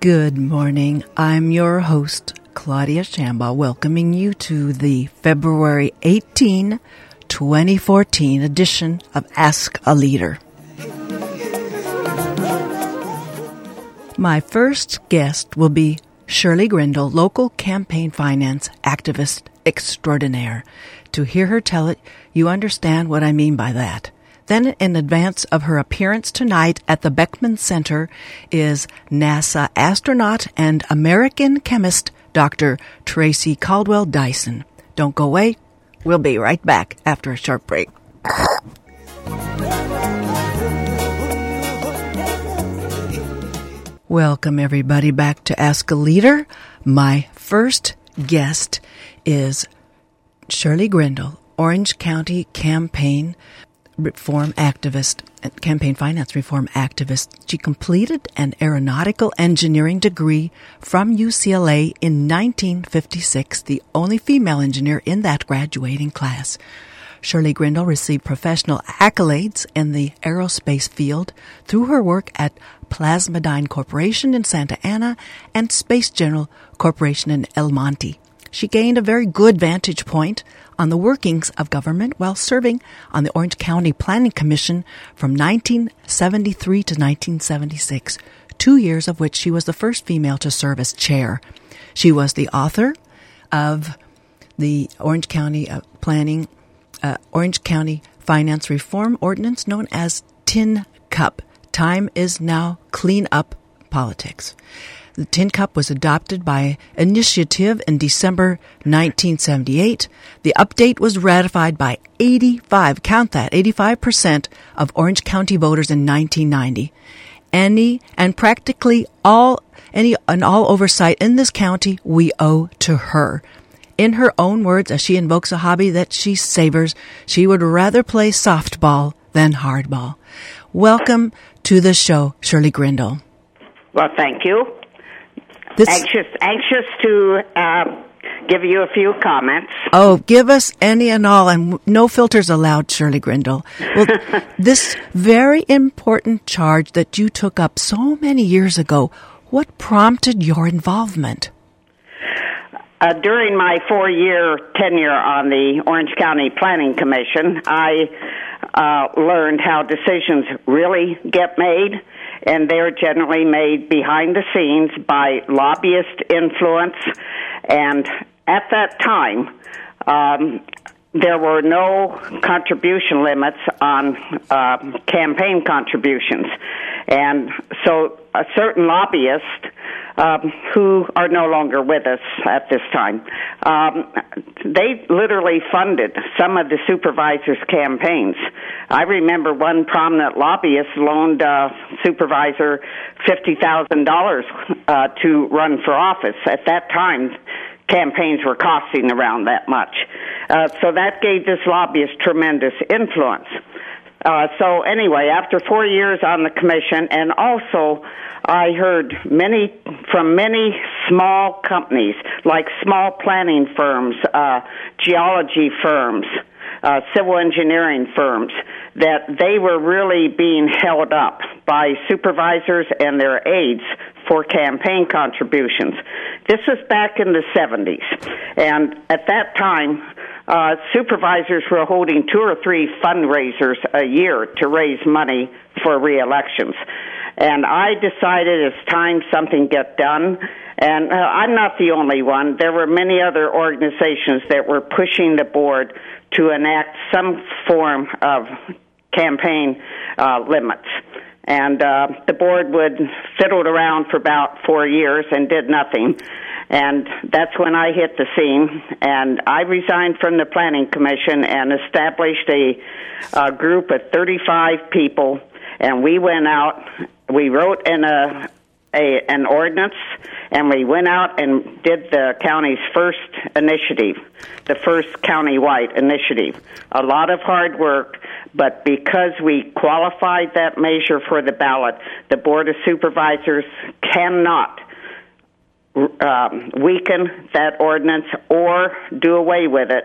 Good morning. I'm your host, Claudia Shambaugh, welcoming you to the February 18, 2014 edition of Ask a Leader. My first guest will be Shirley Grindle, local campaign finance activist extraordinaire. To hear her tell it, you understand what I mean by that. Then, in advance of her appearance tonight at the Beckman Center, is NASA astronaut and American chemist Dr. Tracy Caldwell Dyson. Don't go away. We'll be right back after a short break. Welcome, everybody, back to Ask a Leader. My first guest is Shirley Grindle, Orange County campaign reform activist, campaign finance reform activist. She completed an aeronautical engineering degree from UCLA in 1956, the only female engineer in that graduating class. Shirley Grindle received professional accolades in the aerospace field through her work at Plasmadyne Corporation in Santa Ana and Space General Corporation in El Monte. She gained a very good vantage point on the workings of government while serving on the Orange County Planning Commission from 1973 to 1976, two years of which she was the first female to serve as chair. She was the author of the Orange County uh, Planning, uh, Orange County Finance Reform Ordinance known as Tin Cup. Time is now clean up politics. The Tin Cup was adopted by initiative in December 1978. The update was ratified by 85, count that, 85% of Orange County voters in 1990. Any and practically all, any and all oversight in this county we owe to her. In her own words, as she invokes a hobby that she savors, she would rather play softball than hardball. Welcome to the show, Shirley Grindle. Well, thank you. This... Anxious, anxious to uh, give you a few comments. Oh, give us any and all, and no filters allowed, Shirley Grindle. Well, this very important charge that you took up so many years ago, what prompted your involvement? Uh, during my four year tenure on the Orange County Planning Commission, I uh, learned how decisions really get made and they're generally made behind the scenes by lobbyist influence. And at that time, um, there were no contribution limits on uh, campaign contributions. And so a certain lobbyist um, who are no longer with us at this time. Um, they literally funded some of the supervisors' campaigns. I remember one prominent lobbyist loaned a supervisor fifty thousand dollars uh, to run for office. At that time, campaigns were costing around that much. Uh, so that gave this lobbyist tremendous influence. Uh, so anyway, after four years on the commission, and also I heard many from many small companies, like small planning firms, uh, geology firms, uh, civil engineering firms, that they were really being held up by supervisors and their aides for campaign contributions. This was back in the 70s, and at that time, uh, supervisors were holding two or three fundraisers a year to raise money for reelections and I decided it's time something get done. And uh, I'm not the only one. There were many other organizations that were pushing the board to enact some form of campaign uh, limits. And uh, the board would fiddled around for about four years and did nothing. And that's when I hit the scene, and I resigned from the Planning Commission and established a, a group of 35 people, and we went out we wrote in a, a an ordinance and we went out and did the county's first initiative, the first county-wide initiative. A lot of hard work, but because we qualified that measure for the ballot, the Board of Supervisors cannot um, weaken that ordinance or do away with it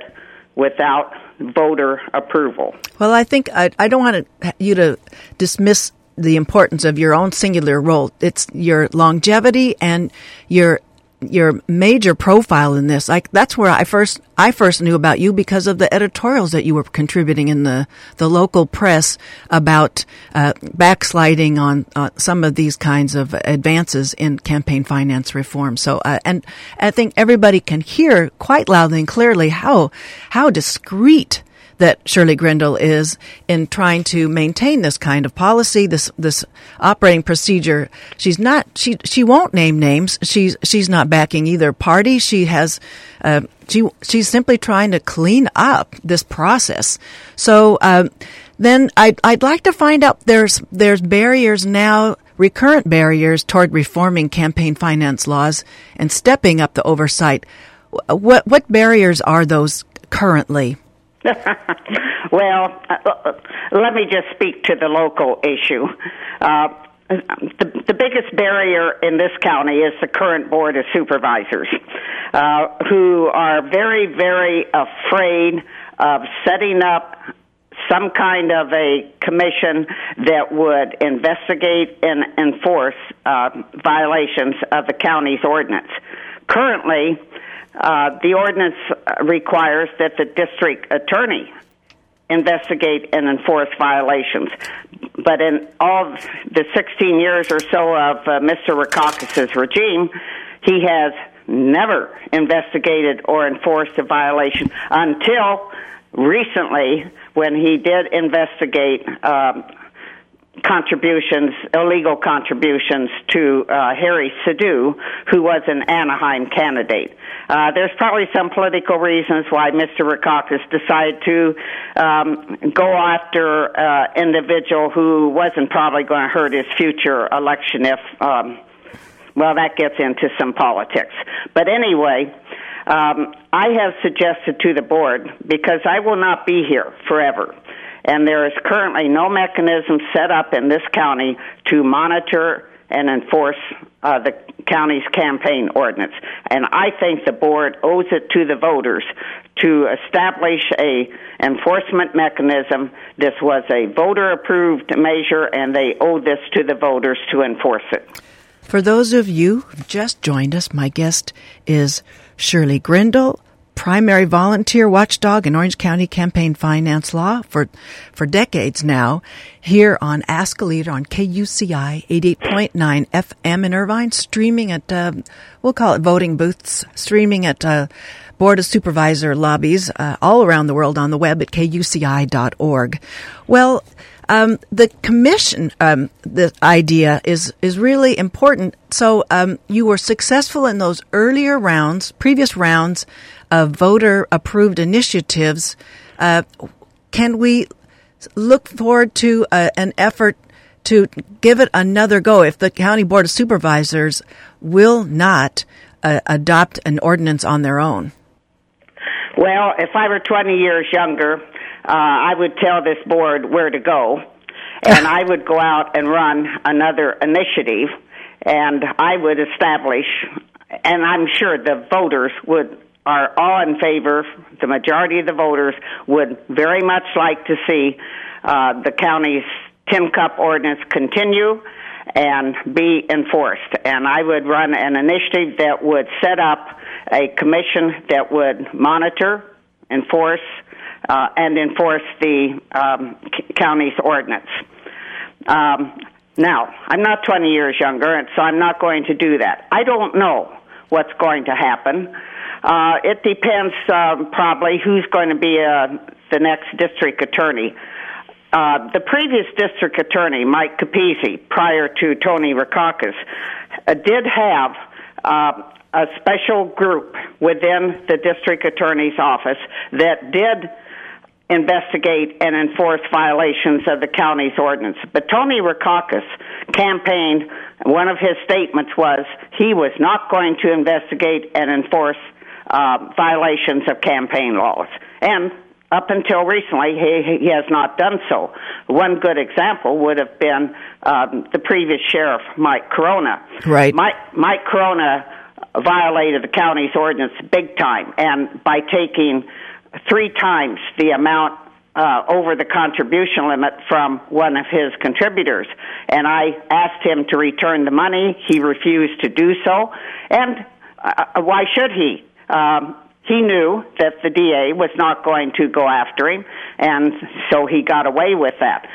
without voter approval. Well, I think I, I don't want to, you to dismiss the importance of your own singular role. It's your longevity and your your major profile in this. Like that's where I first I first knew about you because of the editorials that you were contributing in the the local press about uh, backsliding on uh, some of these kinds of advances in campaign finance reform. So, uh, and I think everybody can hear quite loudly and clearly how how discreet that Shirley Grindle is in trying to maintain this kind of policy, this this operating procedure. She's not she she won't name names. She's she's not backing either party. She has uh, she she's simply trying to clean up this process. So uh, then I'd I'd like to find out there's there's barriers now recurrent barriers toward reforming campaign finance laws and stepping up the oversight. What what barriers are those currently? well, uh, uh, let me just speak to the local issue. Uh, the, the biggest barrier in this county is the current board of supervisors, uh, who are very, very afraid of setting up some kind of a commission that would investigate and enforce uh, violations of the county's ordinance. Currently, uh, the ordinance requires that the district attorney investigate and enforce violations. But in all the 16 years or so of uh, Mr. Rackauckas' regime, he has never investigated or enforced a violation until recently when he did investigate um, contributions, illegal contributions to uh, Harry Sidhu, who was an Anaheim candidate. Uh, there's probably some political reasons why Mr. Rackauckas decided to um, go after uh, individual who wasn't probably going to hurt his future election if, um, well, that gets into some politics. But anyway, um, I have suggested to the board because I will not be here forever and there is currently no mechanism set up in this county to monitor and enforce uh, the county's campaign ordinance. And I think the board owes it to the voters to establish a enforcement mechanism. This was a voter approved measure and they owe this to the voters to enforce it. For those of you who just joined us, my guest is Shirley Grindle primary volunteer watchdog in Orange County campaign finance law for, for decades now here on Ask a Leader on KUCI 88.9 FM in Irvine, streaming at, uh, we'll call it voting booths, streaming at, uh, Board of Supervisor lobbies uh, all around the world on the web at kuci.org. Well, um, the commission, um, the idea is is really important. So um, you were successful in those earlier rounds, previous rounds voter approved initiatives. Uh, can we look forward to uh, an effort to give it another go if the county board of supervisors will not uh, adopt an ordinance on their own? Well, if I were 20 years younger, uh, I would tell this board where to go, and I would go out and run another initiative, and I would establish, and I'm sure the voters would are all in favor. The majority of the voters would very much like to see uh, the county's Tin Cup ordinance continue and be enforced. And I would run an initiative that would set up a commission that would monitor, enforce, uh, and enforce the um, county's ordinance. Um, now, I'm not 20 years younger, and so I'm not going to do that. I don't know what's going to happen. Uh, it depends um, probably who's going to be uh, the next district attorney. Uh, the previous district attorney, Mike Capizzi, prior to Tony Rackauckas, uh, did have uh, a special group within the district attorney's office that did investigate and enforce violations of the county's ordinance. But Tony Rackauckas campaigned, one of his statements was he was not going to investigate and enforce uh, violations of campaign laws. And up until recently, he, he has not done so. One good example would have been um, the previous sheriff, Mike Carona. Right. Mike, Mike Carona violated the county's ordinance big time, and by taking three times the amount uh, over the contribution limit from one of his contributors. And I asked him to return the money. He refused to do so. And uh, uh why should he? Um, he knew that the DA was not going to go after him, and so he got away with that.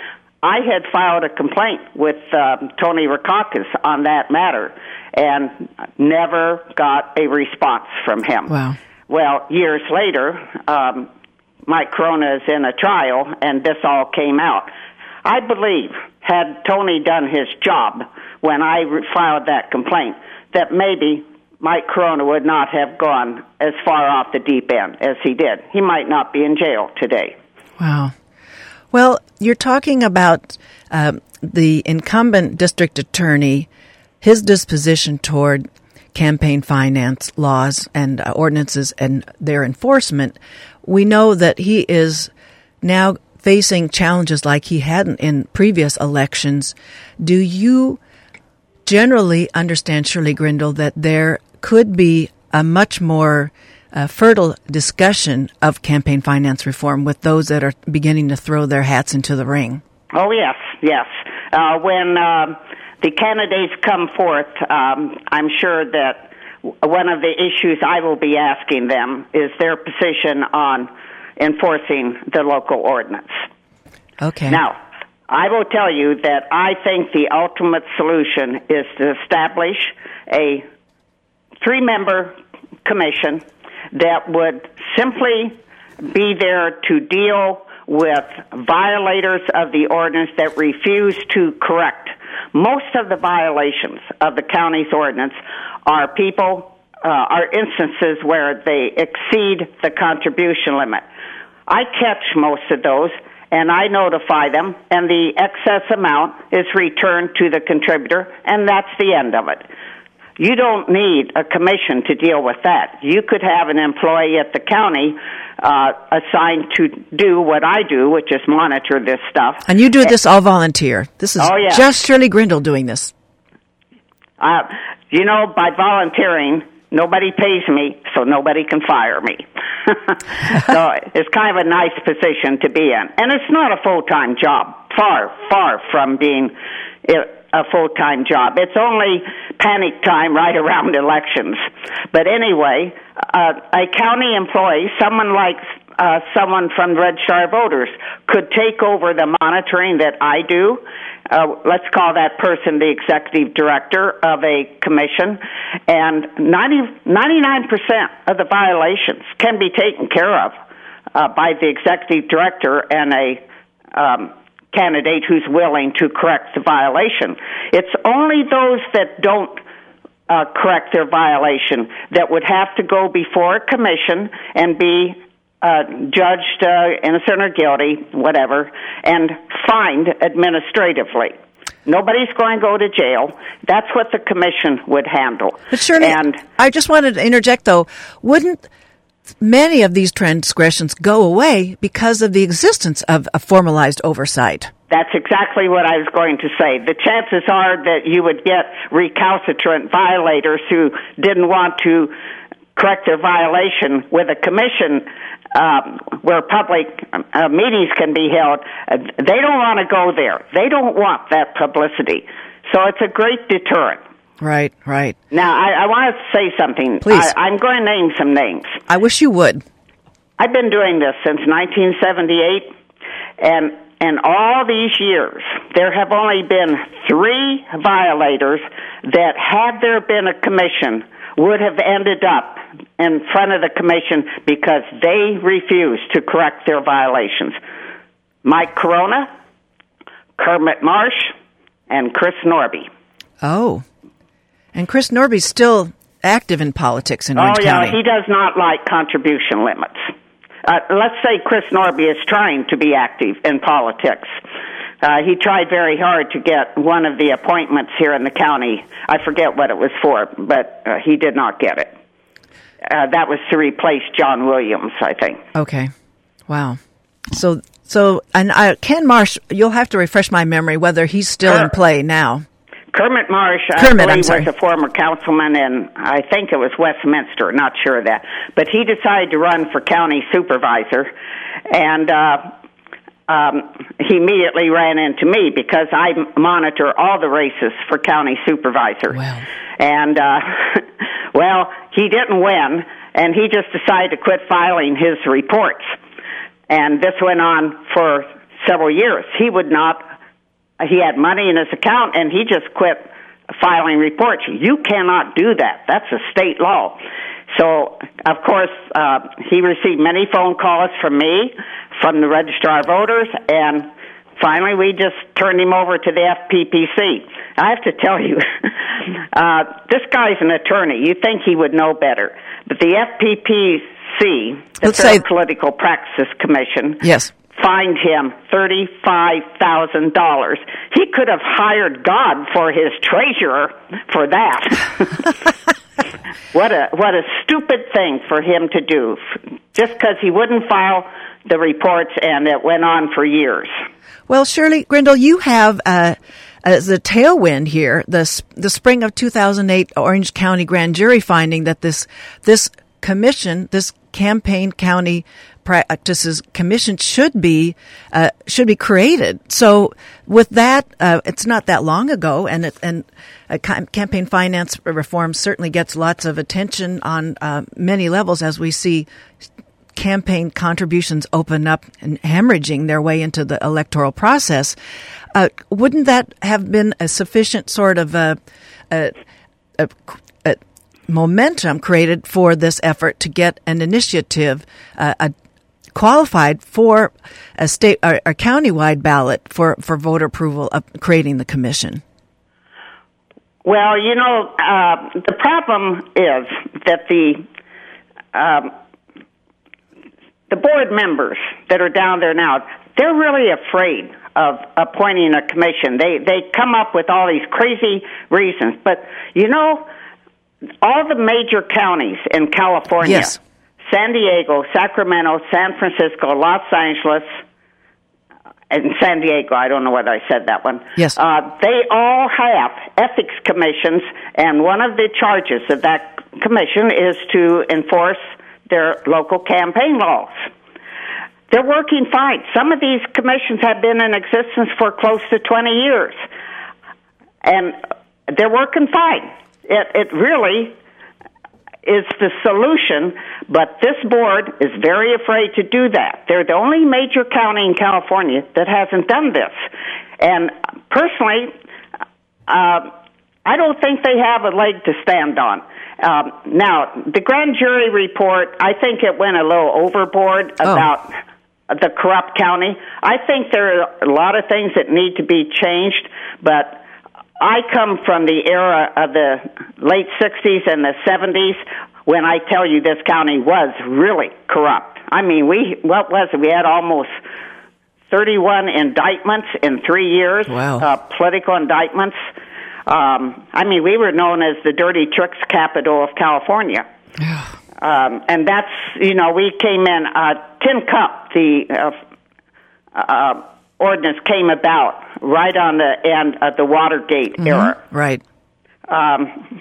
I had filed a complaint with um, Tony Rackauckas on that matter and never got a response from him. Wow. Well, years later, um, Mike Carona is in a trial, and this all came out. I believe, had Tony done his job when I filed that complaint, that maybe Mike Carona would not have gone as far off the deep end as he did. He might not be in jail today. Wow. Well, you're talking about um, the incumbent district attorney, his disposition toward campaign finance laws and uh, ordinances and their enforcement. We know that he is now facing challenges like he hadn't in previous elections. Do you generally understand, Shirley Grindle, that there could be a much more uh, fertile discussion of campaign finance reform with those that are beginning to throw their hats into the ring. Oh, yes, yes. Uh, when uh, the candidates come forth, um, I'm sure that one of the issues I will be asking them is their position on enforcing the local ordinance. Okay. Now, I will tell you that I think the ultimate solution is to establish a three member commission that would simply be there to deal with violators of the ordinance that refuse to correct. Most of the violations of the county's ordinance are people, uh, are instances where they exceed the contribution limit. I catch most of those and I notify them, and the excess amount is returned to the contributor, and that's the end of it. You don't need a commission to deal with that. You could have an employee at the county uh, assigned to do what I do, which is monitor this stuff. And you do this all volunteer. This is oh, yeah. just Shirley Grindle doing this. Uh, you know, by volunteering, nobody pays me, so nobody can fire me. so it's kind of a nice position to be in. And it's not a full time job. Far, far from being a full time job. It's only panic time right around elections. But anyway, uh, a county employee, someone like uh, someone from Register Voters, could take over the monitoring that I do. Uh, let's call that person the executive director of a commission, and 90, 99% of the violations can be taken care of uh, by the executive director and a um, candidate who's willing to correct the violation. It's only those that don't uh, correct their violation that would have to go before a commission and be uh, judged uh, innocent or guilty, whatever, and fined administratively. Nobody's going to go to jail. That's what the commission would handle. But Shirley, and I just wanted to interject though. Wouldn't many of these transgressions go away because of the existence of a formalized oversight. That's exactly what I was going to say. The chances are that you would get recalcitrant violators who didn't want to correct their violation with a commission um, where public uh, meetings can be held. Uh, they don't want to go there. They don't want that publicity. So it's a great deterrent. Right, right. Now, I, I want to say something. Please. I, I'm going to name some names. I wish you would. I've been doing this since 1978, and in all these years, there have only been three violators that, had there been a commission, would have ended up in front of the commission because they refused to correct their violations. Mike Carona, Kermit Marsh, and Chris Norby. Oh. And Chris Norby's still active in politics in Orange oh, County. yeah, he does not like contribution limits. Uh, let's say Chris Norby is trying to be active in politics. Uh, he tried very hard to get one of the appointments here in the county. I forget what it was for, but uh, he did not get it. Uh, that was to replace John Williams, I think. Okay. Wow. So, so, and uh, Ken Marsh, you'll have to refresh my memory whether he's still in play now. Kermit Marsh, Kermit, I I'm believe, was a former councilman in, I think it was Westminster, not sure of that. But he decided to run for county supervisor, and uh, um, he immediately ran into me because I monitor all the races for county supervisor. Wow. And, uh, well, he didn't win, and he just decided to quit filing his reports. And this went on for several years. He would not he had money in his account and he just quit filing reports. You cannot do that. That's a state law. So, of course, uh, he received many phone calls from me, from the registrar of voters, and finally we just turned him over to the FPPC. I have to tell you, uh, this guy's an attorney. You think he would know better. But the FPPC, the Let's Fair say- Political Practices Commission, Yes. Fined him $35,000. He could have hired God for his treasurer for that. what a what a stupid thing for him to do just because he wouldn't file the reports and it went on for years. Well, Shirley Grindle, you have uh, as a tailwind here the the spring of 2008 Orange County grand jury finding that this this commission, this campaign county practices commission should be uh, should be created. So with that, uh, it's not that long ago, and it, and uh, campaign finance reform certainly gets lots of attention on uh, many levels as we see campaign contributions open up and hemorrhaging their way into the electoral process, uh, wouldn't that have been a sufficient sort of a, a, a, a momentum created for this effort to get an initiative uh, a, qualified for a state or a countywide ballot for, for voter approval of creating the commission? Well, you know, uh, the problem is that the um, the board members that are down there now, they're really afraid of appointing a commission. They they come up with all these crazy reasons, but you know, all the major counties in California, Yes. San Diego, Sacramento, San Francisco, Los Angeles, and San Diego. I don't know whether I said that one. Yes. Uh, they all have ethics commissions, and one of the charges of that commission is to enforce their local campaign laws. They're working fine. Some of these commissions have been in existence for close to 20 years, and they're working fine. It, it really is the solution, but this board is very afraid to do that. They're the only major county in California that hasn't done this. And personally, uh, I don't think they have a leg to stand on. Um, now, the grand jury report, I think it went a little overboard about the corrupt county. I think there are a lot of things that need to be changed, but I come from the era of the late 60s and the 70s when I tell you this county was really corrupt. I mean, we, what was it? We had almost 31 indictments in three years. Wow. Uh, political indictments. Um, I mean, we were known as the dirty tricks capital of California. Um, and that's, you know, we came in, uh, Tin Cup, the, uh, uh, ordinance came about right on the end of the Watergate era. Right. Um,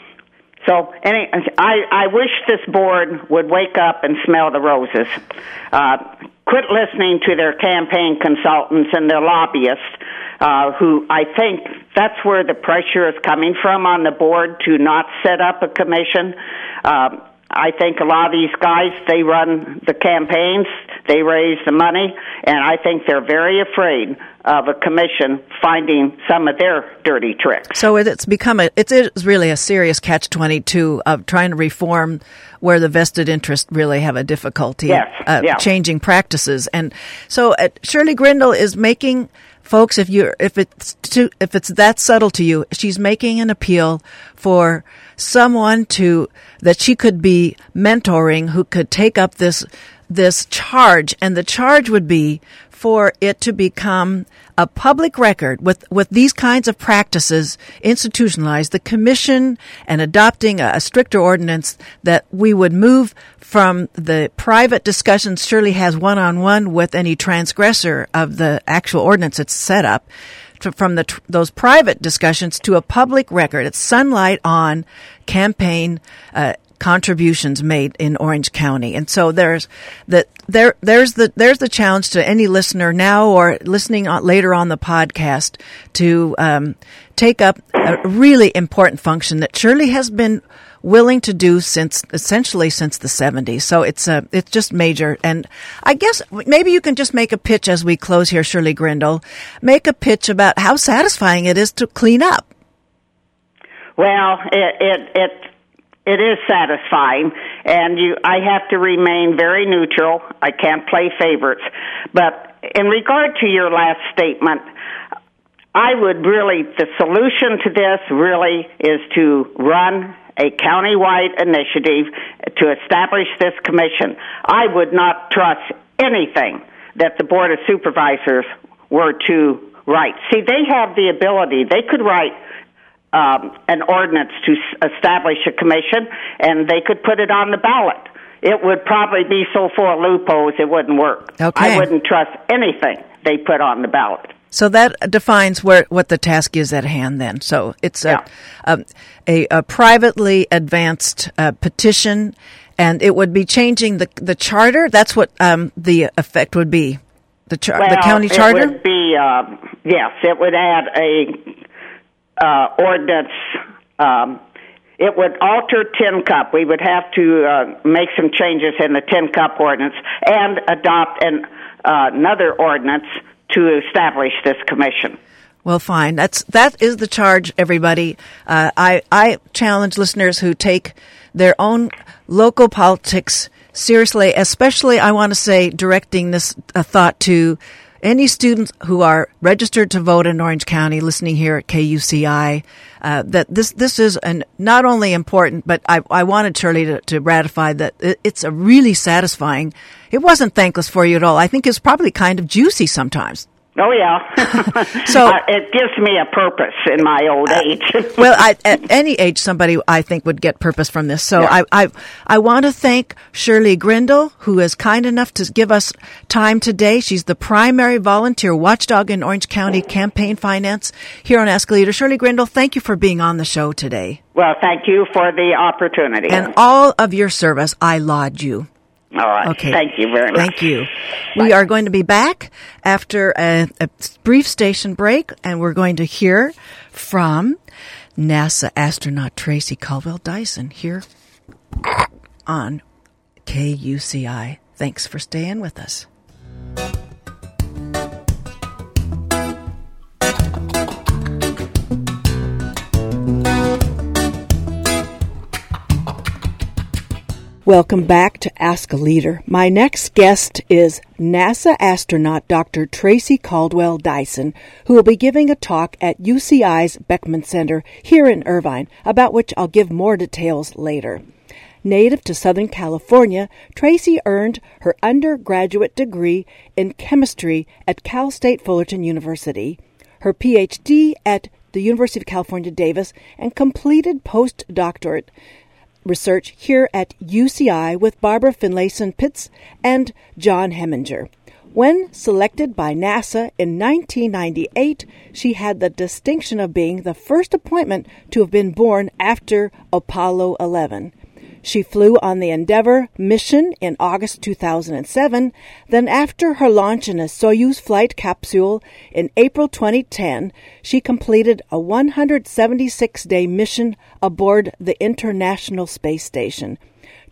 so, any, I, I wish this board would wake up and smell the roses. Uh, quit listening to their campaign consultants and their lobbyists, uh, who I think that's where the pressure is coming from on the board to not set up a commission. Um, I think a lot of these guys, they run the campaigns, they raise the money, and I think they're very afraid of a commission finding some of their dirty tricks. So it's become a it is really a serious catch twenty two of trying to reform where the vested interests really have a difficulty Yes, uh, yeah. changing practices, and so uh, Shirley Grindle is making folks if you if it's too, if it's that subtle to you, she's making an appeal for someone to that she could be mentoring who could take up this this charge. And the charge would be for it to become a public record with, with these kinds of practices institutionalized, the commission and adopting a, a stricter ordinance that we would move from the private discussions Shirley has one on one with any transgressor of the actual ordinance it's set up to, from the, those private discussions to a public record. It's sunlight on campaign uh, contributions made in Orange County. And so there's the there there's the there's the challenge to any listener now or listening on, later on the podcast to um, take up a really important function that Shirley has been willing to do since essentially since the 70s. So it's a, uh, it's just major. And I guess maybe you can just make a pitch as we close here, Shirley Grindle. Make a pitch about how satisfying it is to clean up. Well, it, it, it it is satisfying and you I have to remain very neutral. I can't play favorites. But in regard to your last statement, I would really the solution to this really is to run a countywide initiative to establish this commission. I would not trust anything that the Board of Supervisors were to write. See, they have the ability, they could write um, an ordinance to establish a commission, and they could put it on the ballot. It would probably be so full of loopholes it wouldn't work. Okay. I wouldn't trust anything they put on the ballot. So that defines where what the task is at hand. Then, so it's a yeah. Um, a, a, privately advanced uh, petition, and it would be changing the the charter. That's what um, the effect would be. The, char- well, the county charter. It would be uh, yes. It would add a uh, ordinance. Um, it would alter tin cup. We would have to uh, make some changes in the tin cup ordinance and adopt an uh, another ordinance to establish this commission. Well, fine. That's that is the charge, everybody. Uh, I I challenge listeners who take their own local politics seriously. Especially, I want to say, directing this uh, thought to any students who are registered to vote in Orange County, listening here at KUCI. Uh, that this this is an not only important, but I I wanted Shirley to, to ratify that it's a really satisfying. It wasn't thankless for you at all. I think it's probably kind of juicy sometimes. Oh yeah. so uh, it gives me a purpose in my old uh, age. well, I, at any age, somebody I think would get purpose from this. So yeah. I, I, I want to thank Shirley Grindle, who is kind enough to give us time today. She's the primary volunteer watchdog in Orange County campaign finance here on Ask a Leader. Shirley Grindle, thank you for being on the show today. Well, thank you for the opportunity. And all of your service, I laud you. All right. Okay. Thank you very much. Thank you. Bye. We are going to be back after a, a, brief station break, and we're going to hear from NASA astronaut Tracy Caldwell Dyson here on KUCI. Thanks for staying with us. Welcome back to Ask a Leader. My next guest is NASA astronaut Dr. Tracy Caldwell Dyson, who will be giving a talk at UCI's Beckman Center here in Irvine, about which I'll give more details later. Native to Southern California, Tracy earned her undergraduate degree in chemistry at Cal State Fullerton University, her PhD at the University of California, Davis, and completed postdoctorate research here at UCI with Barbara Finlayson Pitts and John Hemminger. When selected by NASA in 1998, she had the distinction of being the first appointment to have been born after Apollo 11. She flew on the Endeavour mission in August 2007. Then, after her launch in a Soyuz flight capsule in April 2010, she completed a 176 day mission aboard the International Space Station.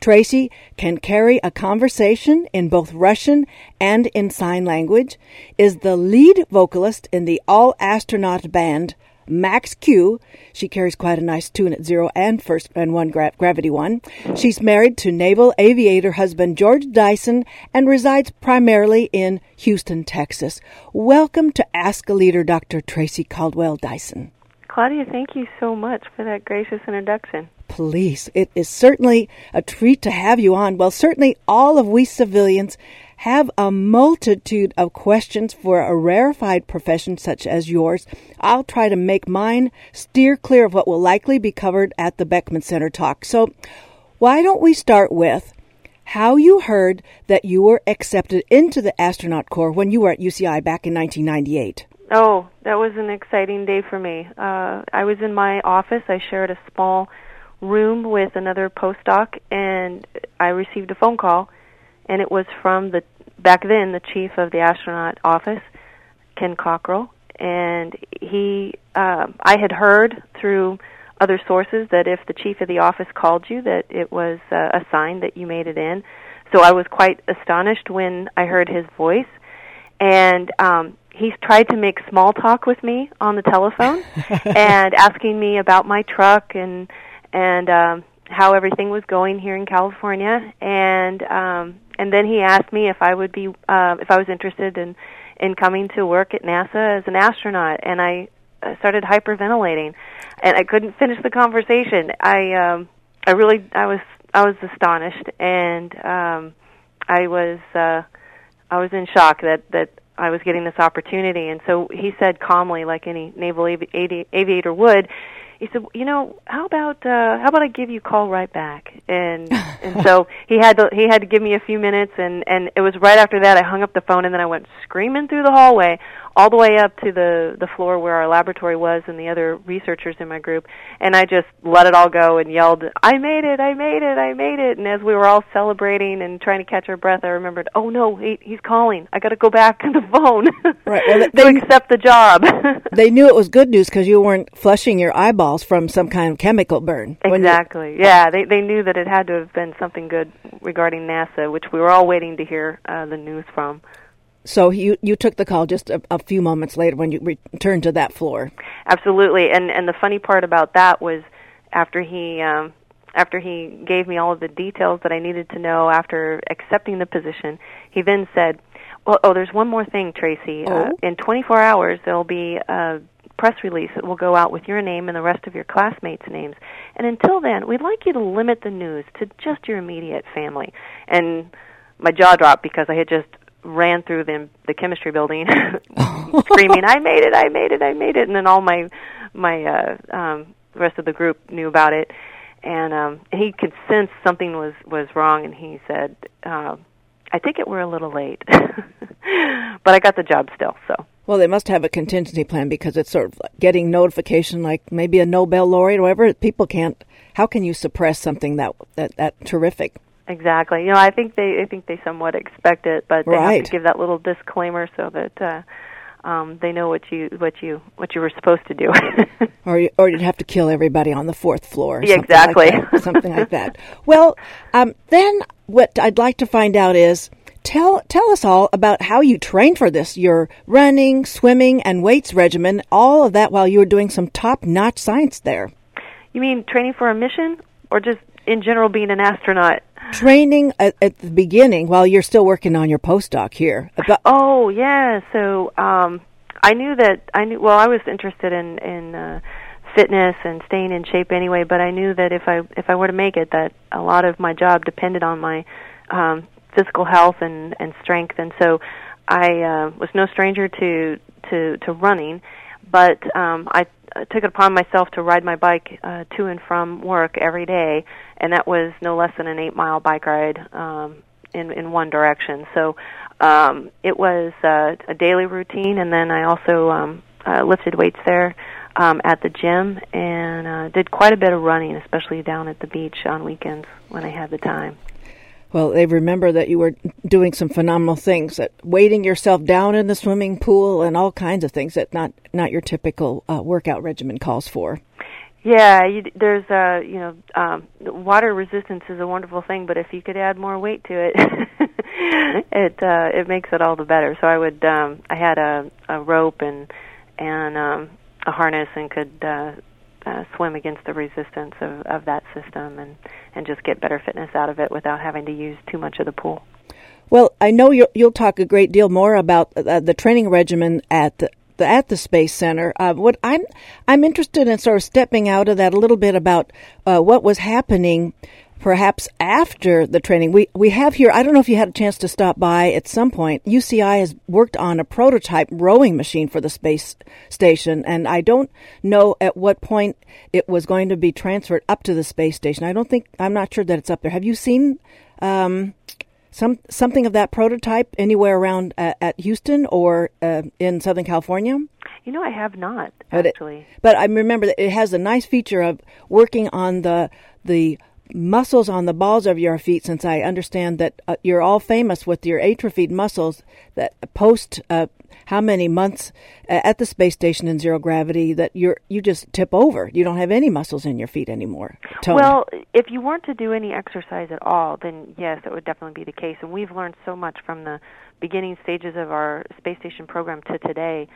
Tracy can carry a conversation in both Russian and in sign language, is the lead vocalist in the all astronaut band Max Q. She carries quite a nice tune at zero and first and one gra- gravity one. She's married to naval aviator husband George Dyson and resides primarily in Houston, Texas. Welcome to Ask a Leader, Dr. Tracy Caldwell Dyson. Claudia, thank you so much for that gracious introduction. Please, it is certainly a treat to have you on. Well, certainly all of we civilians have a multitude of questions for a rarefied profession such as yours. I'll try to make mine steer clear of what will likely be covered at the Beckman Center talk. So, why don't we start with how you heard that you were accepted into the astronaut corps when you were at UCI back in 1998? Oh, that was an exciting day for me. Uh, I was in my office. I shared a small room with another postdoc, and I received a phone call, and it was from the back then the chief of the astronaut office, Ken Cockrell, and he. Uh, I had heard through other sources that if the chief of the office called you, that it was uh, a sign that you made it in. So I was quite astonished when I heard his voice, and um, he's tried to make small talk with me on the telephone and asking me about my truck and and um how everything was going here in California and um and then he asked me if I would be uh if I was interested in in coming to work at NASA as an astronaut and I started hyperventilating and I couldn't finish the conversation. I um I really I was I was astonished and um I was uh I was in shock that that I was getting this opportunity. And so he said calmly, like any naval avi- aviator would, he said, "You know, how about uh, how about I give you a call right back?" And and so he had to he had to give me a few minutes, and and it was right after that I hung up the phone, and then I went screaming through the hallway all the way up to the the floor where our laboratory was and the other researchers in my group and I just let it all go and yelled I made it I made it I made it. And as we were all celebrating and trying to catch our breath I remembered oh no he, he's calling. I got to go back to the phone right well, they, to accept the job. they knew it was good news because you weren't flushing your eyeballs from some kind of chemical burn exactly yeah they they knew that it had to have been something good regarding NASA which we were all waiting to hear uh, the news from so you you took the call just a, a, few moments later when you returned to that floor. Absolutely, and and the funny part about that was after he um, after he gave me all of the details that I needed to know after accepting the position, he then said, "Well, oh, there's one more thing, Tracy. Uh, oh. Uh, in 24 hours, there'll be a press release that will go out with your name and the rest of your classmates' names. And until then, we'd like you to limit the news to just your immediate family." And my jaw dropped because I had just ran through the the chemistry building screaming i made it i made it i made it and then all my my uh um rest of the group knew about it and um he could sense something was was wrong and he said uh, i think it we're a little late but i got the job still so well, they must have a contingency plan because it's sort of like getting notification, like maybe a Nobel laureate or whatever. People can't. How can you suppress something that that that terrific? Exactly. You know, I think they I think they somewhat expect it, but they right. have to give that little disclaimer so that uh um they know what you what you what you were supposed to do. or you, or you'd have to kill everybody on the fourth floor. Yeah, exactly. Like something like that. Well, um then what I'd like to find out is tell tell us all about how you trained for this. Your running, swimming, and weights regimen, all of that while you were doing some top-notch science there. You mean training for a mission or just in general being an astronaut? Training at, at the beginning while you're still working on your postdoc here. About- oh yeah, so um, I knew that I knew. Well, I was interested in in uh, fitness and staying in shape anyway, but I knew that if I if I were to make it, that a lot of my job depended on my um, physical health and and strength, and so I uh, was no stranger to to to running, but um, I I took it upon myself to ride my bike uh, to and from work every day, and that was no less than an eight mile bike ride um, in in one direction. So um, it was uh, a daily routine, and then I also um, uh, lifted weights there um, at the gym and uh, did quite a bit of running, especially down at the beach on weekends when I had the time. Well, they remember that you were doing some phenomenal things, that weighting yourself down in the swimming pool and all kinds of things that not not your typical uh, workout regimen calls for. Yeah, you, there's uh, you know, um, water resistance is a wonderful thing, but if you could add more weight to it, it uh, it makes it all the better. So I would um, I had a a rope and and um, a harness and could uh, uh, swim against the resistance of, of that system and, and just get better fitness out of it without having to use too much of the pool. Well, I know you'll, you'll talk a great deal more about uh, the training regimen at the, the at the Space Center. Uh, what I'm I'm interested in sort of stepping out of that a little bit about uh, what was happening perhaps after the training. We we have here. I don't know if you had a chance to stop by at some point. UCI has worked on a prototype rowing machine for the space station, and I don't know at what point it was going to be transferred up to the space station. I don't think I'm not sure that it's up there. Have you seen? Um, some something of that prototype anywhere around uh, at Houston or uh, in Southern California? You know, I have not actually. But, it, but I remember that it has a nice feature of working on the the muscles on the balls of your feet since I understand that uh, you're all famous with your atrophied muscles that post uh, how many months uh, at the space station in zero gravity that you're you just tip over. You don't have any muscles in your feet anymore. Tony. Well, if you weren't to do any exercise at all, then yes, it would definitely be the case. And we've learned so much from the beginning stages of our space station program to today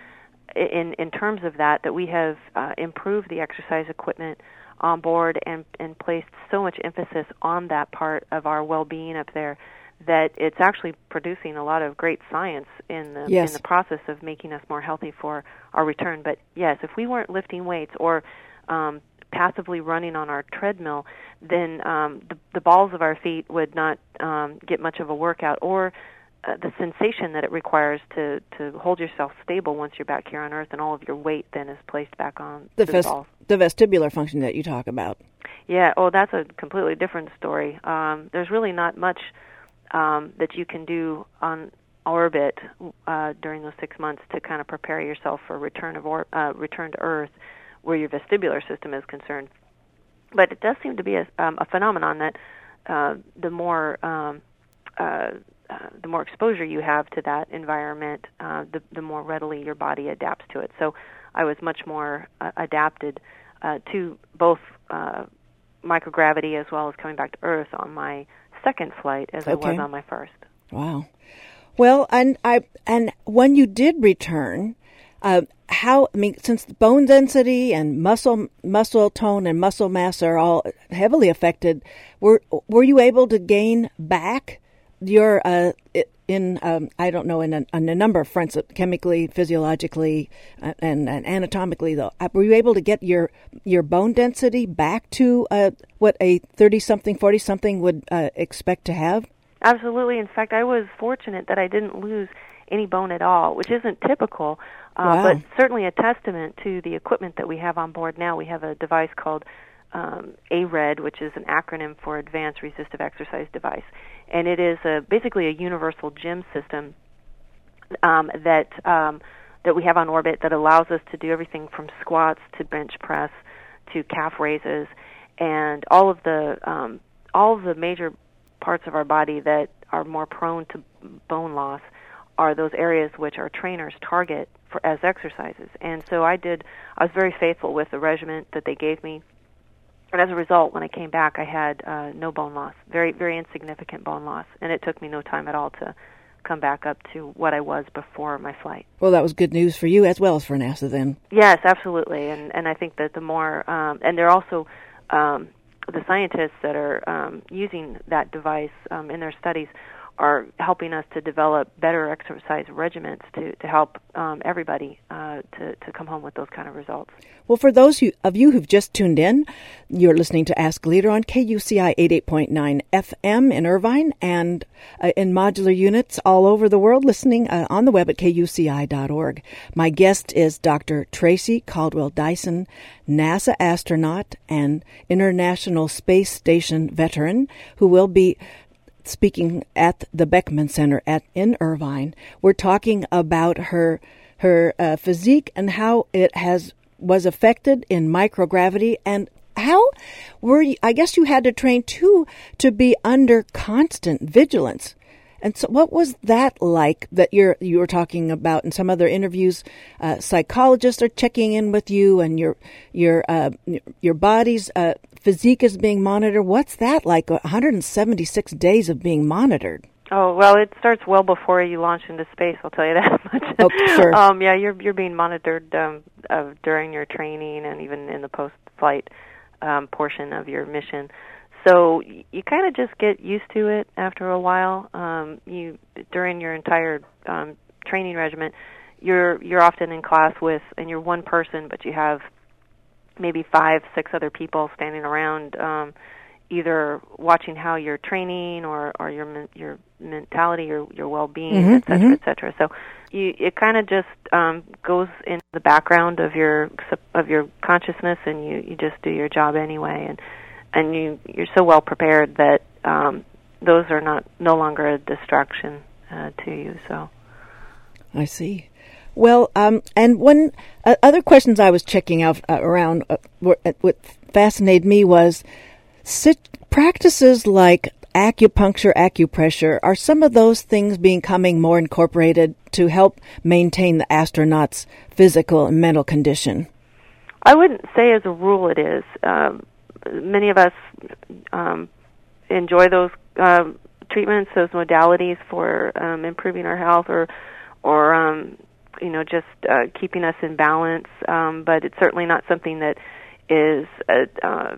in in terms of that that we have uh, improved the exercise equipment on board and and placed so much emphasis on that part of our well-being up there that it's actually producing a lot of great science in the yes. in the process of making us more healthy for our return. But yes, if we weren't lifting weights or um, passively running on our treadmill, then um, the, the balls of our feet would not um, get much of a workout, or uh, the sensation that it requires to to hold yourself stable once you're back here on Earth, and all of your weight then is placed back on the, the. The vestibular function that you talk about. Yeah. Oh, that's a completely different story. Um, there's really not much um, that you can do on orbit uh, during those six months to kind of prepare yourself for return of or, uh, return to Earth, where your vestibular system is concerned. But it does seem to be a, um, a phenomenon that uh, the more um, uh, uh, the more exposure you have to that environment, uh, the, the more readily your body adapts to it. So I was much more uh, adapted uh, to both uh, microgravity as well as coming back to Earth on my second flight as okay. I was on my first. Wow. Well, and I and when you did return, uh, how I mean, since bone density and muscle muscle tone and muscle mass are all heavily affected, were were you able to gain back your uh, in um, I don't know in a, in a, number of fronts, chemically, physiologically, uh, and, and, anatomically. Though, uh, were you able to get your your bone density back to uh, what a thirty something, forty something would uh, expect to have? Absolutely. In fact, I was fortunate that I didn't lose any bone at all, which isn't typical, wow. but certainly a testament to the equipment that we have on board now. We have a device called um, ARED, which is an acronym for Advanced Resistive Exercise Device, and it is a, basically a universal gym system um, that um, that we have on orbit that allows us to do everything from squats to bench press to calf raises, and all of the um, all of the major parts of our body that are more prone to bone loss are those areas which our trainers target for as exercises. And so I did I was very faithful with the regimen that they gave me and as a result, when I came back, I had uh, no bone loss, very very insignificant bone loss, and it took me no time at all to come back up to what I was before my flight. Well, that was good news for you as well as for NASA then. Yes, absolutely, and and I think that the more um, and they're also um, the scientists that are um, using that device um, in their studies are helping us to develop better exercise regimens to, to help um, everybody uh, to, to come home with those kind of results. Well, for those of you who've just tuned in, you're listening to Ask Leader on KUCI 88.9 FM in Irvine and uh, in modular units all over the world, listening uh, on the web at kuci.org. My guest is Dr. Tracy Caldwell Dyson, NASA astronaut and International Space Station veteran, who will be speaking at the Beckman Center at in Irvine. We're talking about her her uh, physique and how it has was affected in microgravity and how were you, I guess you had to train too to be under constant vigilance. And so, what was that like that you're you were talking about in some other interviews? Uh, psychologists are checking in with you, and your your uh, your body's uh, physique is being monitored. What's that like? 176 days of being monitored. Oh well, it starts well before you launch into space. I'll tell you that much. Oh, sure. um, yeah, you're you're being monitored um, uh, during your training and even in the post-flight um, portion of your mission. So you kind of just get used to it after a while. Um, you during your entire um, training regiment, you're you're often in class with, and you're one person, but you have maybe five, six other people standing around. Um, either watching how you're training or or your your mentality, your your well-being, Mhm, et cetera, mhm. et cetera. So you it kind of just um, goes in the background of your of your consciousness, and you you just do your job anyway, and and you you're so well prepared that um, those are not no longer a distraction uh, to you. So. I see. Well, um, and one uh, other questions I was checking out uh, around uh, were, uh, what fascinated me was sit- practices like acupuncture, acupressure. Are some of those things becoming more incorporated to help maintain the astronauts' physical and mental condition? I wouldn't say as a rule it is. Um, many of us um, enjoy those um, treatments, those modalities for um, improving our health, or or um, you know just uh, keeping us in balance. Um, but it's certainly not something that is, uh, uh,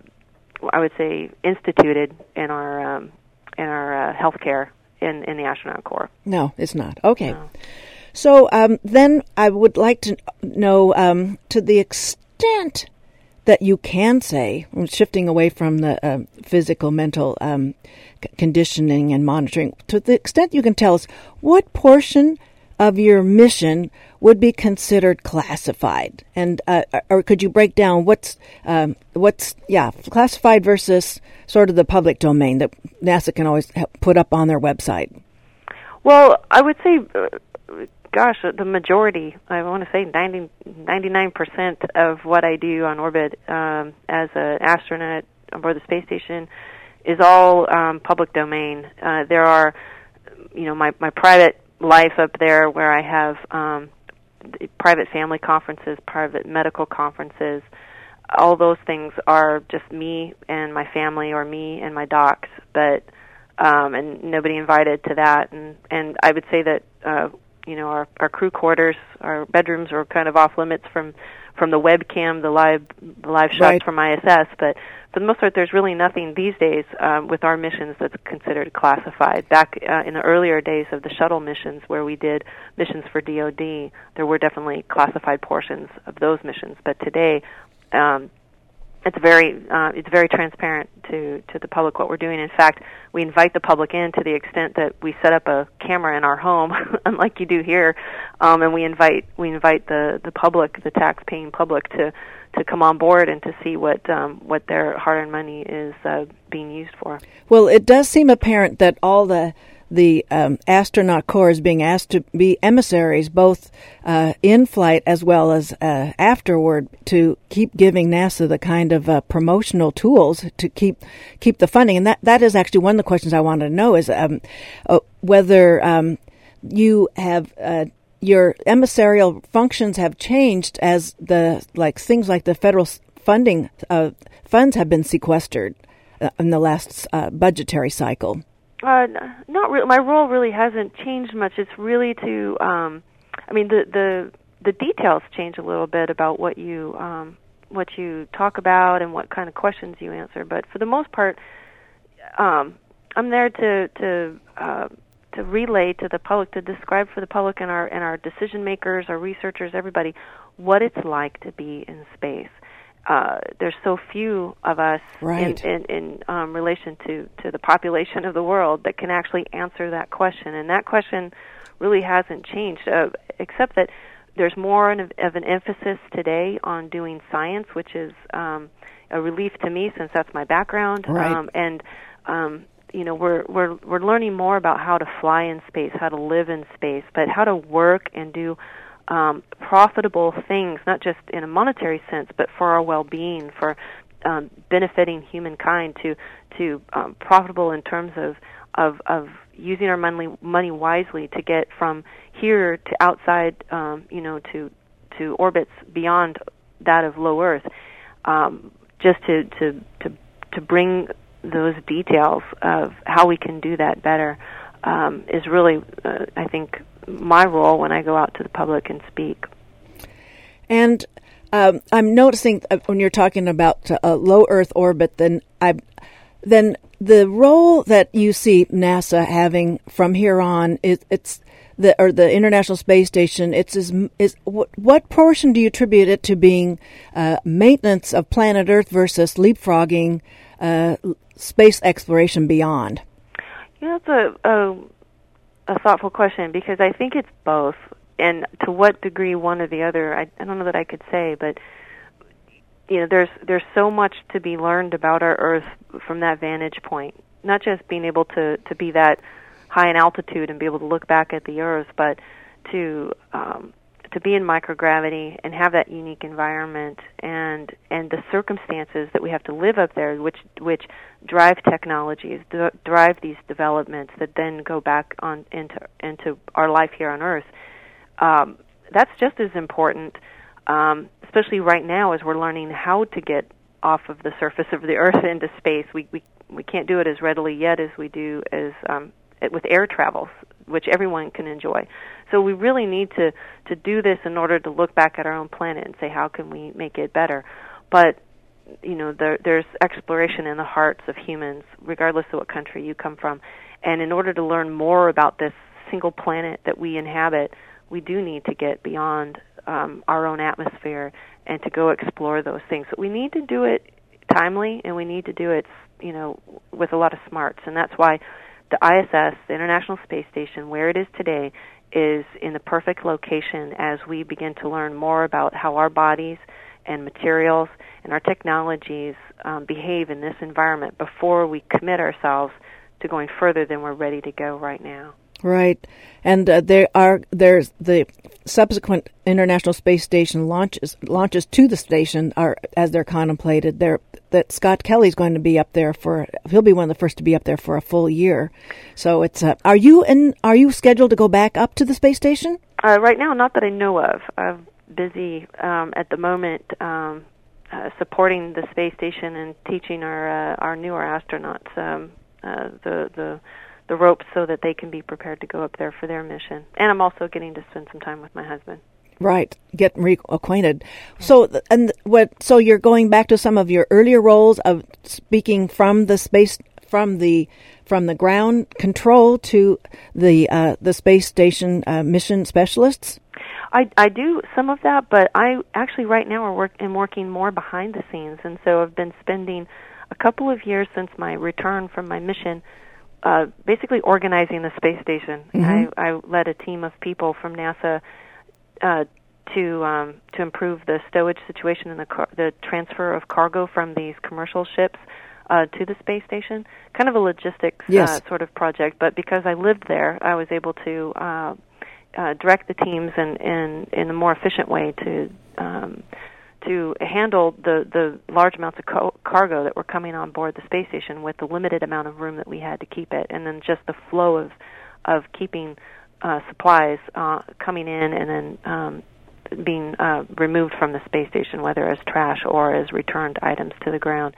I would say, instituted in our um, in our uh, healthcare in in the astronaut corps. No, it's not. Okay. No. So um, then I would like to know um, to the extent that you can say, shifting away from the um physical, mental um, c- conditioning and monitoring, to the extent you can tell us what portion of your mission would be considered classified, and uh, or could you break down what's um, what's yeah classified versus sort of the public domain that NASA can always put up on their website? Well, I would say, uh, gosh, the majority, I want to say 90, 99% of what I do on orbit um, as an astronaut aboard the space station is all um, public domain. Uh, there are, you know, my, my private life up there where I have um, private family conferences, private medical conferences. All those things are just me and my family or me and my docs, but um, and nobody invited to that. And and I would say that uh, you know our our crew quarters, our bedrooms are kind of off limits from from the webcam, the live the live shots Right. from ISS. But the most part, there's really nothing these days um, with our missions that's considered classified. Back uh, in the earlier days of the shuttle missions, where we did missions for DoD, there were definitely classified portions of those missions. But today. Um, it's very uh, it's very transparent to to the public what we're doing. In fact, we invite the public in to the extent that we set up a camera in our home, unlike you do here, um, and we invite we invite the the public, the tax-paying public, to to come on board and to see what um, what their hard-earned money is uh, being used for. Well, it does seem apparent that all the the um, astronaut corps is being asked to be emissaries, both uh, in flight as well as uh, afterward, to keep giving NASA the kind of uh, promotional tools to keep keep the funding. And that that is actually one of the questions I wanted to know is um, uh, whether um, you have. Your emissarial functions have changed as the like things like the federal funding uh, funds have been sequestered uh, in the last uh, budgetary cycle. Uh, not. My role really hasn't changed much. It's really to, um, I mean, the the the details change a little bit about what you um, what you talk about and what kind of questions you answer. But for the most part, um, I'm there to to uh, to relay to the public, to describe for the public and our and our decision makers, our researchers, everybody, what it's like to be in space. Uh, there's so few of us Right. in, in, in um, relation to, to the population of the world that can actually answer that question. And that question really hasn't changed, uh, except that there's more of of an emphasis today on doing science, which is um, a relief to me since that's my background. Right. Um, and um, you know, we're we're we're learning more about how to fly in space, how to live in space, but how to work and do um, profitable things, not just in a monetary sense, but for our well-being, for um, benefiting humankind, to to um, profitable in terms of of of using our money money wisely to get from here to outside, um, you know, to to orbits beyond that of low Earth, um, just to to to to bring those details of how we can do that better um, is really, uh, I think, my role when I go out to the public and speak. And um, I'm noticing uh, when you're talking about uh, a low Earth orbit, then I, then the role that you see NASA having from here on is it's the or the International Space Station. It's is is what, what portion do you attribute it to being uh, maintenance of planet Earth versus leapfrogging uh, space exploration beyond? Yeah, that's a, a a thoughtful question because I think it's both, and to what degree one or the other, I, I don't know that I could say, but you know, there's there's so much to be learned about our Earth from that vantage point. Not just being able to to be that high in altitude and be able to look back at the Earth, but to um, to be in microgravity and have that unique environment and and the circumstances that we have to live up there, which which drive technologies, d- drive these developments that then go back on into into our life here on Earth. Um, that's just as important, um, especially right now as we're learning how to get off of the surface of the Earth into space. We we we can't do it as readily yet as we do as um, with air travel, which everyone can enjoy. So we really need to to do this in order to look back at our own planet and say how can we make it better. But you know, there, there's exploration in the hearts of humans, regardless of what country you come from. And in order to learn more about this single planet that we inhabit, we do need to get beyond um, our own atmosphere and to go explore those things. But we need to do it timely, and we need to do it, you know, with a lot of smarts. And that's why the ISS, the International Space Station, where it is today, is in the perfect location as we begin to learn more about how our bodies and materials and our technologies um, behave in this environment before we commit ourselves to going further than we're ready to go right now. Right, and uh, there are there's the subsequent International Space Station launches launches to the station are as they're contemplated. There that Scott Kelly's going to be up there for he'll be one of the first to be up there for a full year. So it's uh, are you in are you scheduled to go back up to the space station? Uh, right now, not that I know of. I'm busy um, at the moment. Um, uh, supporting the space station and teaching our uh, our newer astronauts um, uh, the the the ropes so that they can be prepared to go up there for their mission. And I'm also getting to spend some time with my husband. Right, get reacquainted. So, and what? So you're going back to some of your earlier roles of speaking from the space, from the from the ground control to the uh, the space station uh, mission specialists. I I do some of that, but I actually right now are work am working more behind the scenes, and so I've been spending a couple of years since my return from my mission uh, basically organizing the space station. Mm-hmm. I, I led a team of people from NASA uh, to um, to improve the stowage situation and the car- the transfer of cargo from these commercial ships uh, to the space station. Kind of a logistics uh, yes. uh, sort of project, but because I lived there, I was able to uh, uh, direct the teams in, in in a more efficient way to um, to handle the the large amounts of co- cargo that were coming on board the space station with the limited amount of room that we had to keep it, and then just the flow of of keeping uh, supplies uh, coming in and then um, being uh, removed from the space station, whether as trash or as returned items to the ground.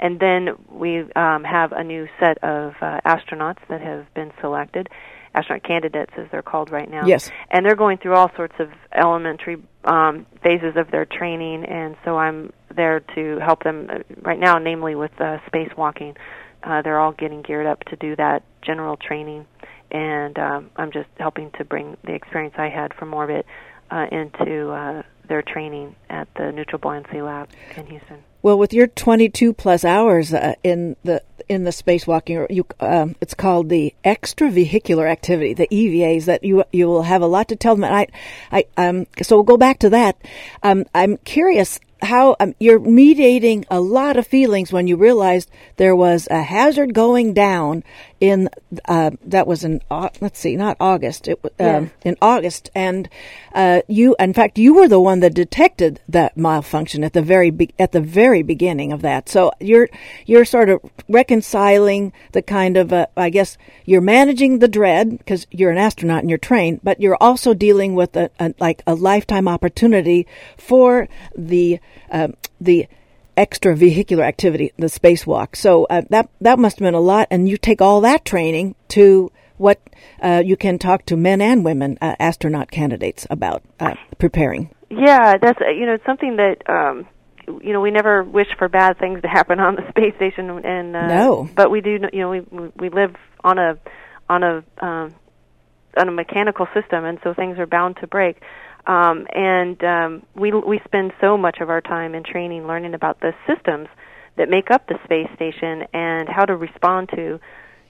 And then we um, have a new set of uh, astronauts that have been selected, astronaut candidates as they're called right now. Yes. And they're going through all sorts of elementary um, phases of their training, and so I'm there to help them uh, right now, namely with uh, spacewalking. Uh, they're all getting geared up to do that general training, and um, I'm just helping to bring the experience I had from orbit uh, into uh, their training at the Neutral Buoyancy Lab in Houston. Well, with your 22 plus hours uh, in the in the spacewalking, you, um, it's called the extravehicular activity, the EVAs. That you you will have a lot to tell them. I, I um, so we'll go back to that. Um, I'm curious how um, you're mediating a lot of feelings when you realized there was a hazard going down in uh, that was in uh, let's see not August it um, in August. And uh, you in fact you were the one that detected that malfunction at the very be- at the very beginning of that. So you're you're sort of reconciling the kind of uh, I guess you're managing the dread because you're an astronaut and you're trained but you're also dealing with a, a like a lifetime opportunity for the uh, the extravehicular activity, the spacewalk. So uh, that that must have been a lot, and you take all that training to what uh, you can talk to men and women uh, astronaut candidates about uh, preparing. Yeah, that's you know it's something that um, you know we never wish for bad things to happen on the space station, and uh, no, but we do you know we we live on a on a um, on a mechanical system, and so things are bound to break. Um, and um, we we spend so much of our time in training learning about the systems that make up the space station and how to respond to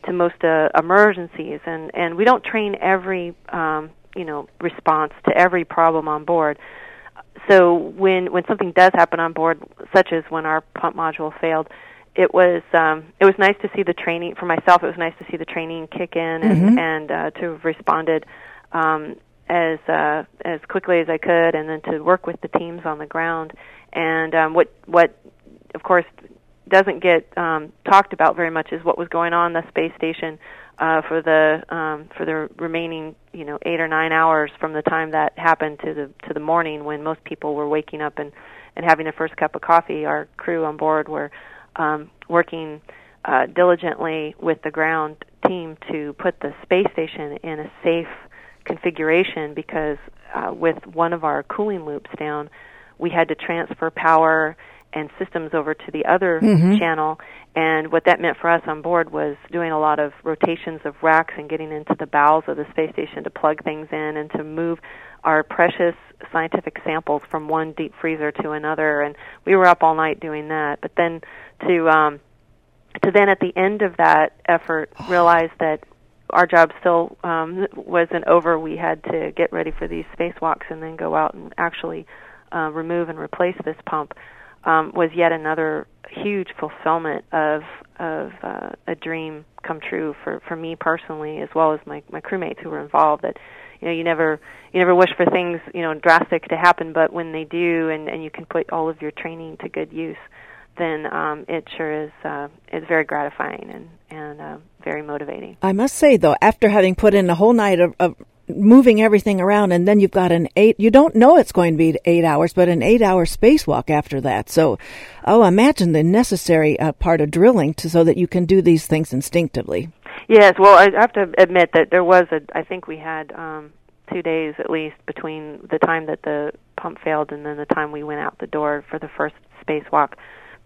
to most uh, emergencies and and we don't train every um, you know response to every problem on board so when when something does happen on board such as when our pump module failed it was um it was nice to see the training for myself it was nice to see the training kick in and Mhm. and uh, to have responded um as uh as quickly as I could and then to work with the teams on the ground. And um what what of course doesn't get um talked about very much is what was going on the space station uh for the um for the remaining you know 8 or 9 hours from the time that happened to the to the morning when most people were waking up and and having their first cup of coffee. Our crew on board were um working uh diligently with the ground team to put the space station in a safe configuration because uh, with one of our cooling loops down, we had to transfer power and systems over to the other Mhm. channel. And what that meant for us on board was doing a lot of rotations of racks and getting into the bowels of the space station to plug things in and to move our precious scientific samples from one deep freezer to another. And we were up all night doing that. But then to um, to then at the end of that effort realize that our job still um, wasn't over. We had to get ready for these spacewalks and then go out and actually uh, remove and replace this pump. Um, was yet another huge fulfillment of of uh, a dream come true for for me personally, as well as my my crewmates who were involved. That you know you never you never wish for things you know drastic to happen, but when they do, and and you can put all of your training to good use, then um, it sure is uh, is very gratifying and and uh, very motivating. I must say, though, after having put in a whole night of, of moving everything around, and then you've got an eight, you don't know it's going to be eight hours, but an eight hour spacewalk after that. So, oh, imagine the necessary uh, part of drilling to, so that you can do these things instinctively. Yes, well, I have to admit that there was a. I think we had um, two days at least between the time that the pump failed and then the time we went out the door for the first spacewalk.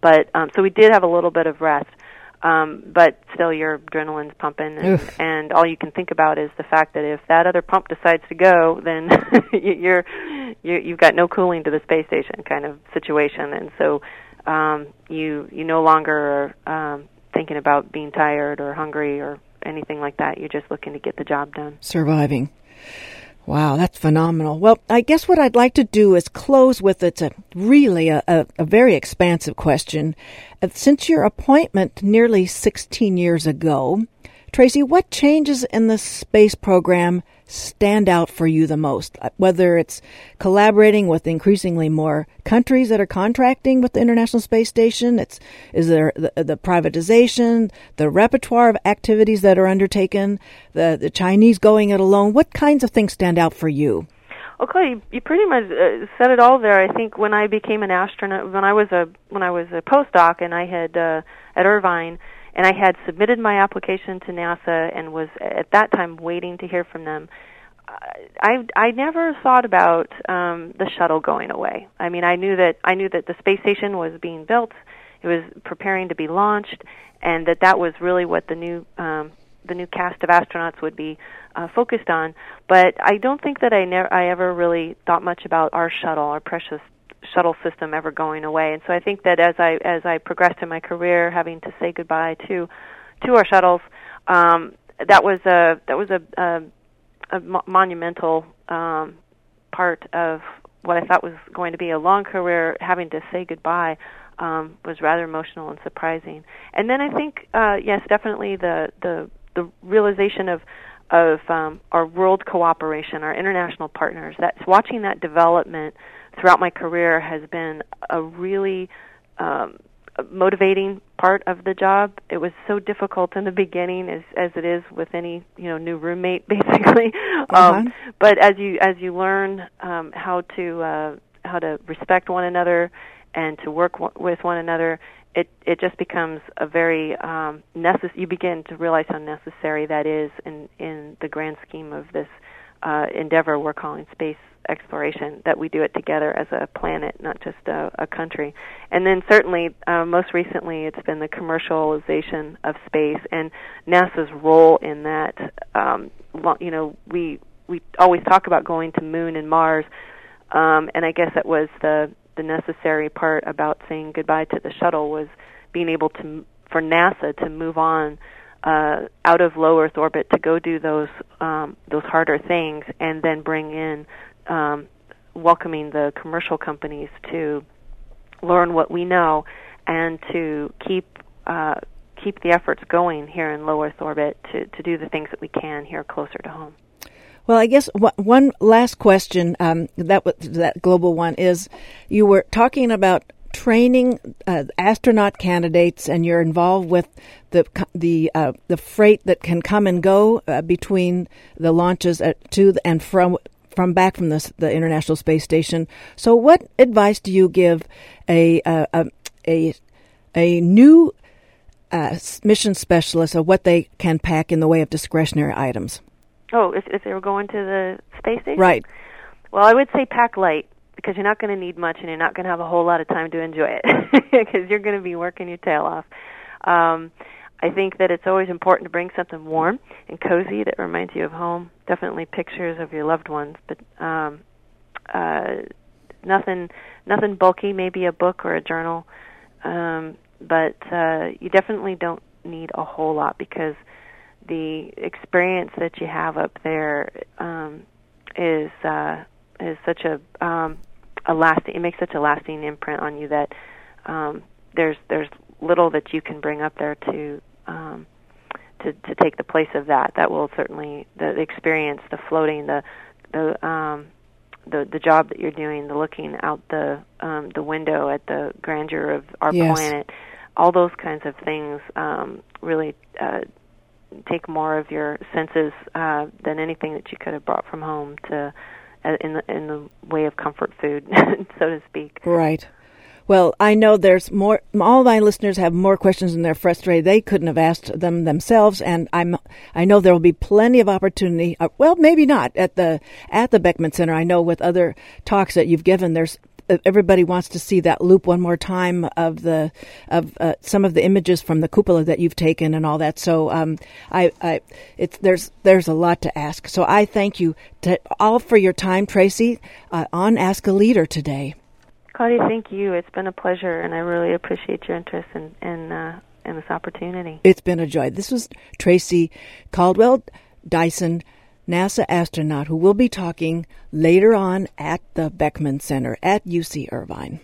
But um, so we did have a little bit of rest. Um, but still, your adrenaline's pumping, and, Oof. and all you can think about is the fact that if that other pump decides to go, then you- you're you, you've got no cooling to the space station kind of situation, and so um, you you no longer are um, thinking about being tired or hungry or anything like that. You're just looking to get the job done. Surviving. Wow, that's phenomenal. Well, I guess what I'd like to do is close with it's a really a, a, a very expansive question. Uh, Since your appointment nearly 16 years ago, Tracy, what changes in the space program stand out for you the most? Uh, Whether it's collaborating with increasingly more countries that are contracting with the International Space Station, it's is there the, the privatization, the repertoire of activities that are undertaken, the the Chinese going it alone. What kinds of things stand out for you? Okay, you, pretty much uh, said it all there. I think when I became an astronaut, when I was a when I was a postdoc, and I had uh, at Irvine, and I had submitted my application to NASA, and was at that time waiting to hear from them. I I never thought about um, the shuttle going away. I mean, I knew that I knew that the space station was being built, it was preparing to be launched, and that that was really what the new um, the new cast of astronauts would be uh, focused on. But I don't think that I never I ever really thought much about our shuttle, our precious shuttle system ever going away. And so I think that as I as I progressed in my career, having to say goodbye to to our shuttles, um, that was a that was a, a, a mo- monumental um, part of what I thought was going to be a long career. Having to say goodbye um, was rather emotional and surprising. And then I think uh, yes, definitely the the the realization of of um, our world cooperation, our international partners. That's watching that development throughout my career has been a really um, motivating part of the job. It was so difficult in the beginning, as as it is with any you know new roommate, basically. Uh-huh. Um, but as you as you learn um, how to uh, how to respect one another and to work w- with one another, it it just becomes a very um, necess- You begin to realize how necessary that is in in the grand scheme of this uh, endeavor we're calling space exploration. That we do it together as a planet, not just a, a country. And then certainly, uh, most recently, it's been the commercialization of space and NASA's role in that. Um, you know, we we always talk about going to Moon and Mars, um, and I guess that was the the necessary part about saying goodbye to the shuttle was being able to for NASA to move on uh, out of low Earth orbit to go do those um, those harder things, and then bring in um, welcoming the commercial companies to learn what we know and to keep uh, keep the efforts going here in low Earth orbit to, to do the things that we can here closer to home. Well, I guess one last question um, that that global one is you were talking about training uh, astronaut candidates, and you're involved with the the uh, the freight that can come and go uh, between the launches at, to and from from back from the, the International Space Station. So, what advice do you give a a a, a new uh, mission specialist of what they can pack in the way of discretionary items? Oh, if, if they were going to the space station, right? Well, I would say pack light because you're not going to need much, and you're not going to have a whole lot of time to enjoy it because you're going to be working your tail off. Um, I think that it's always important to bring something warm and cozy that reminds you of home. Definitely pictures of your loved ones, but um, uh, nothing nothing bulky. Maybe a book or a journal, um, but uh, you definitely don't need a whole lot because the experience that you have up there um, is uh, is such a um, a lasting. It makes such a lasting imprint on you that um, there's there's little that you can bring up there to um, to to take the place of that. That will certainly the, the experience, the floating, the the um, the the job that you're doing, the looking out the um, the window at the grandeur of our yes. planet, all those kinds of things um, really uh, take more of your senses uh, than anything that you could have brought from home to in the in the way of comfort food, so to speak. Right. Well, I know there's more. All my listeners have more questions and they're frustrated. They couldn't have asked them themselves, and I'm. I know there will be plenty of opportunity. Uh, well, maybe not at the at the Beckman Center. I know with other talks that you've given, there's everybody wants to see that loop one more time of the of uh, some of the images from the cupola that you've taken and all that. So um, I, I it's there's there's a lot to ask. So I thank you to all for your time, Tracy, uh, on Ask a Leader today. Claudia, thank you. It's been a pleasure, and I really appreciate your interest in in, uh, in this opportunity. It's been a joy. This was Tracy Caldwell Dyson. NASA astronaut who will be talking later on at the Beckman Center at UC Irvine.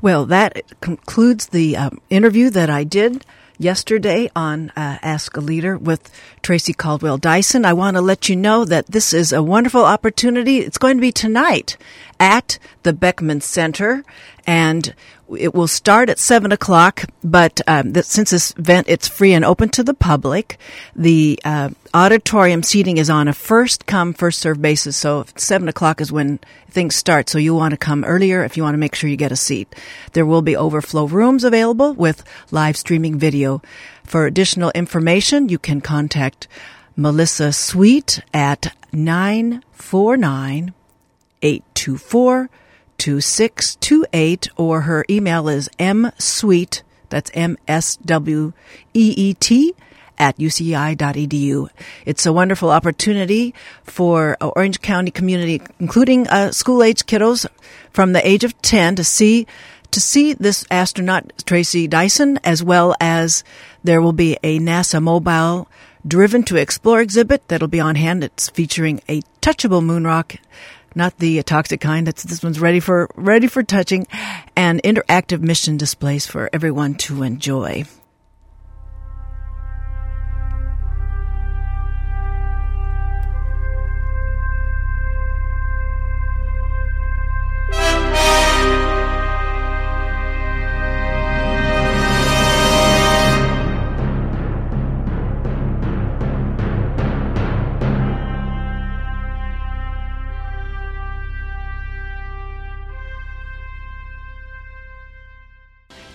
Well, that concludes the um, interview that I did yesterday on uh, Ask a Leader with Tracy Caldwell Dyson. I want to let you know that this is a wonderful opportunity. It's going to be tonight at the Beckman Center, and it will start at seven o'clock. But um, the, since this event it's free and open to the public, the uh, auditorium seating is on a first come first serve basis. So seven o'clock is when things start. So you want to come earlier if you want to make sure you get a seat. There will be overflow rooms available with live streaming video. For additional information, you can contact Melissa Sweet at 949 824 2628 or her email is msweet, that's M-S-W-E-E-T, at uci.edu. It's a wonderful opportunity for Orange County community, including uh, school-age kiddos from the age of 10 to see to see this astronaut Tracy Dyson, as well as there will be a NASA mobile driven to explore exhibit that'll be on hand. It's featuring a touchable moon rock not the toxic kind. That's this one's ready for ready for touching, and interactive mission displays for everyone to enjoy.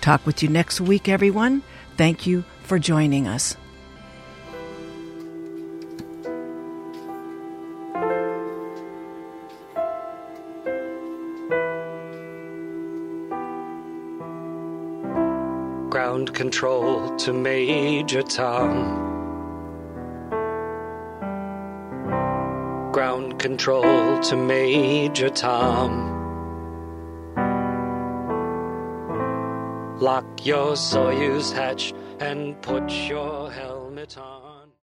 Talk with you next week, everyone. Thank you for joining us. Ground control to Major Tom. Ground control to Major Tom. Lock your Soyuz hatch and put your helmet on.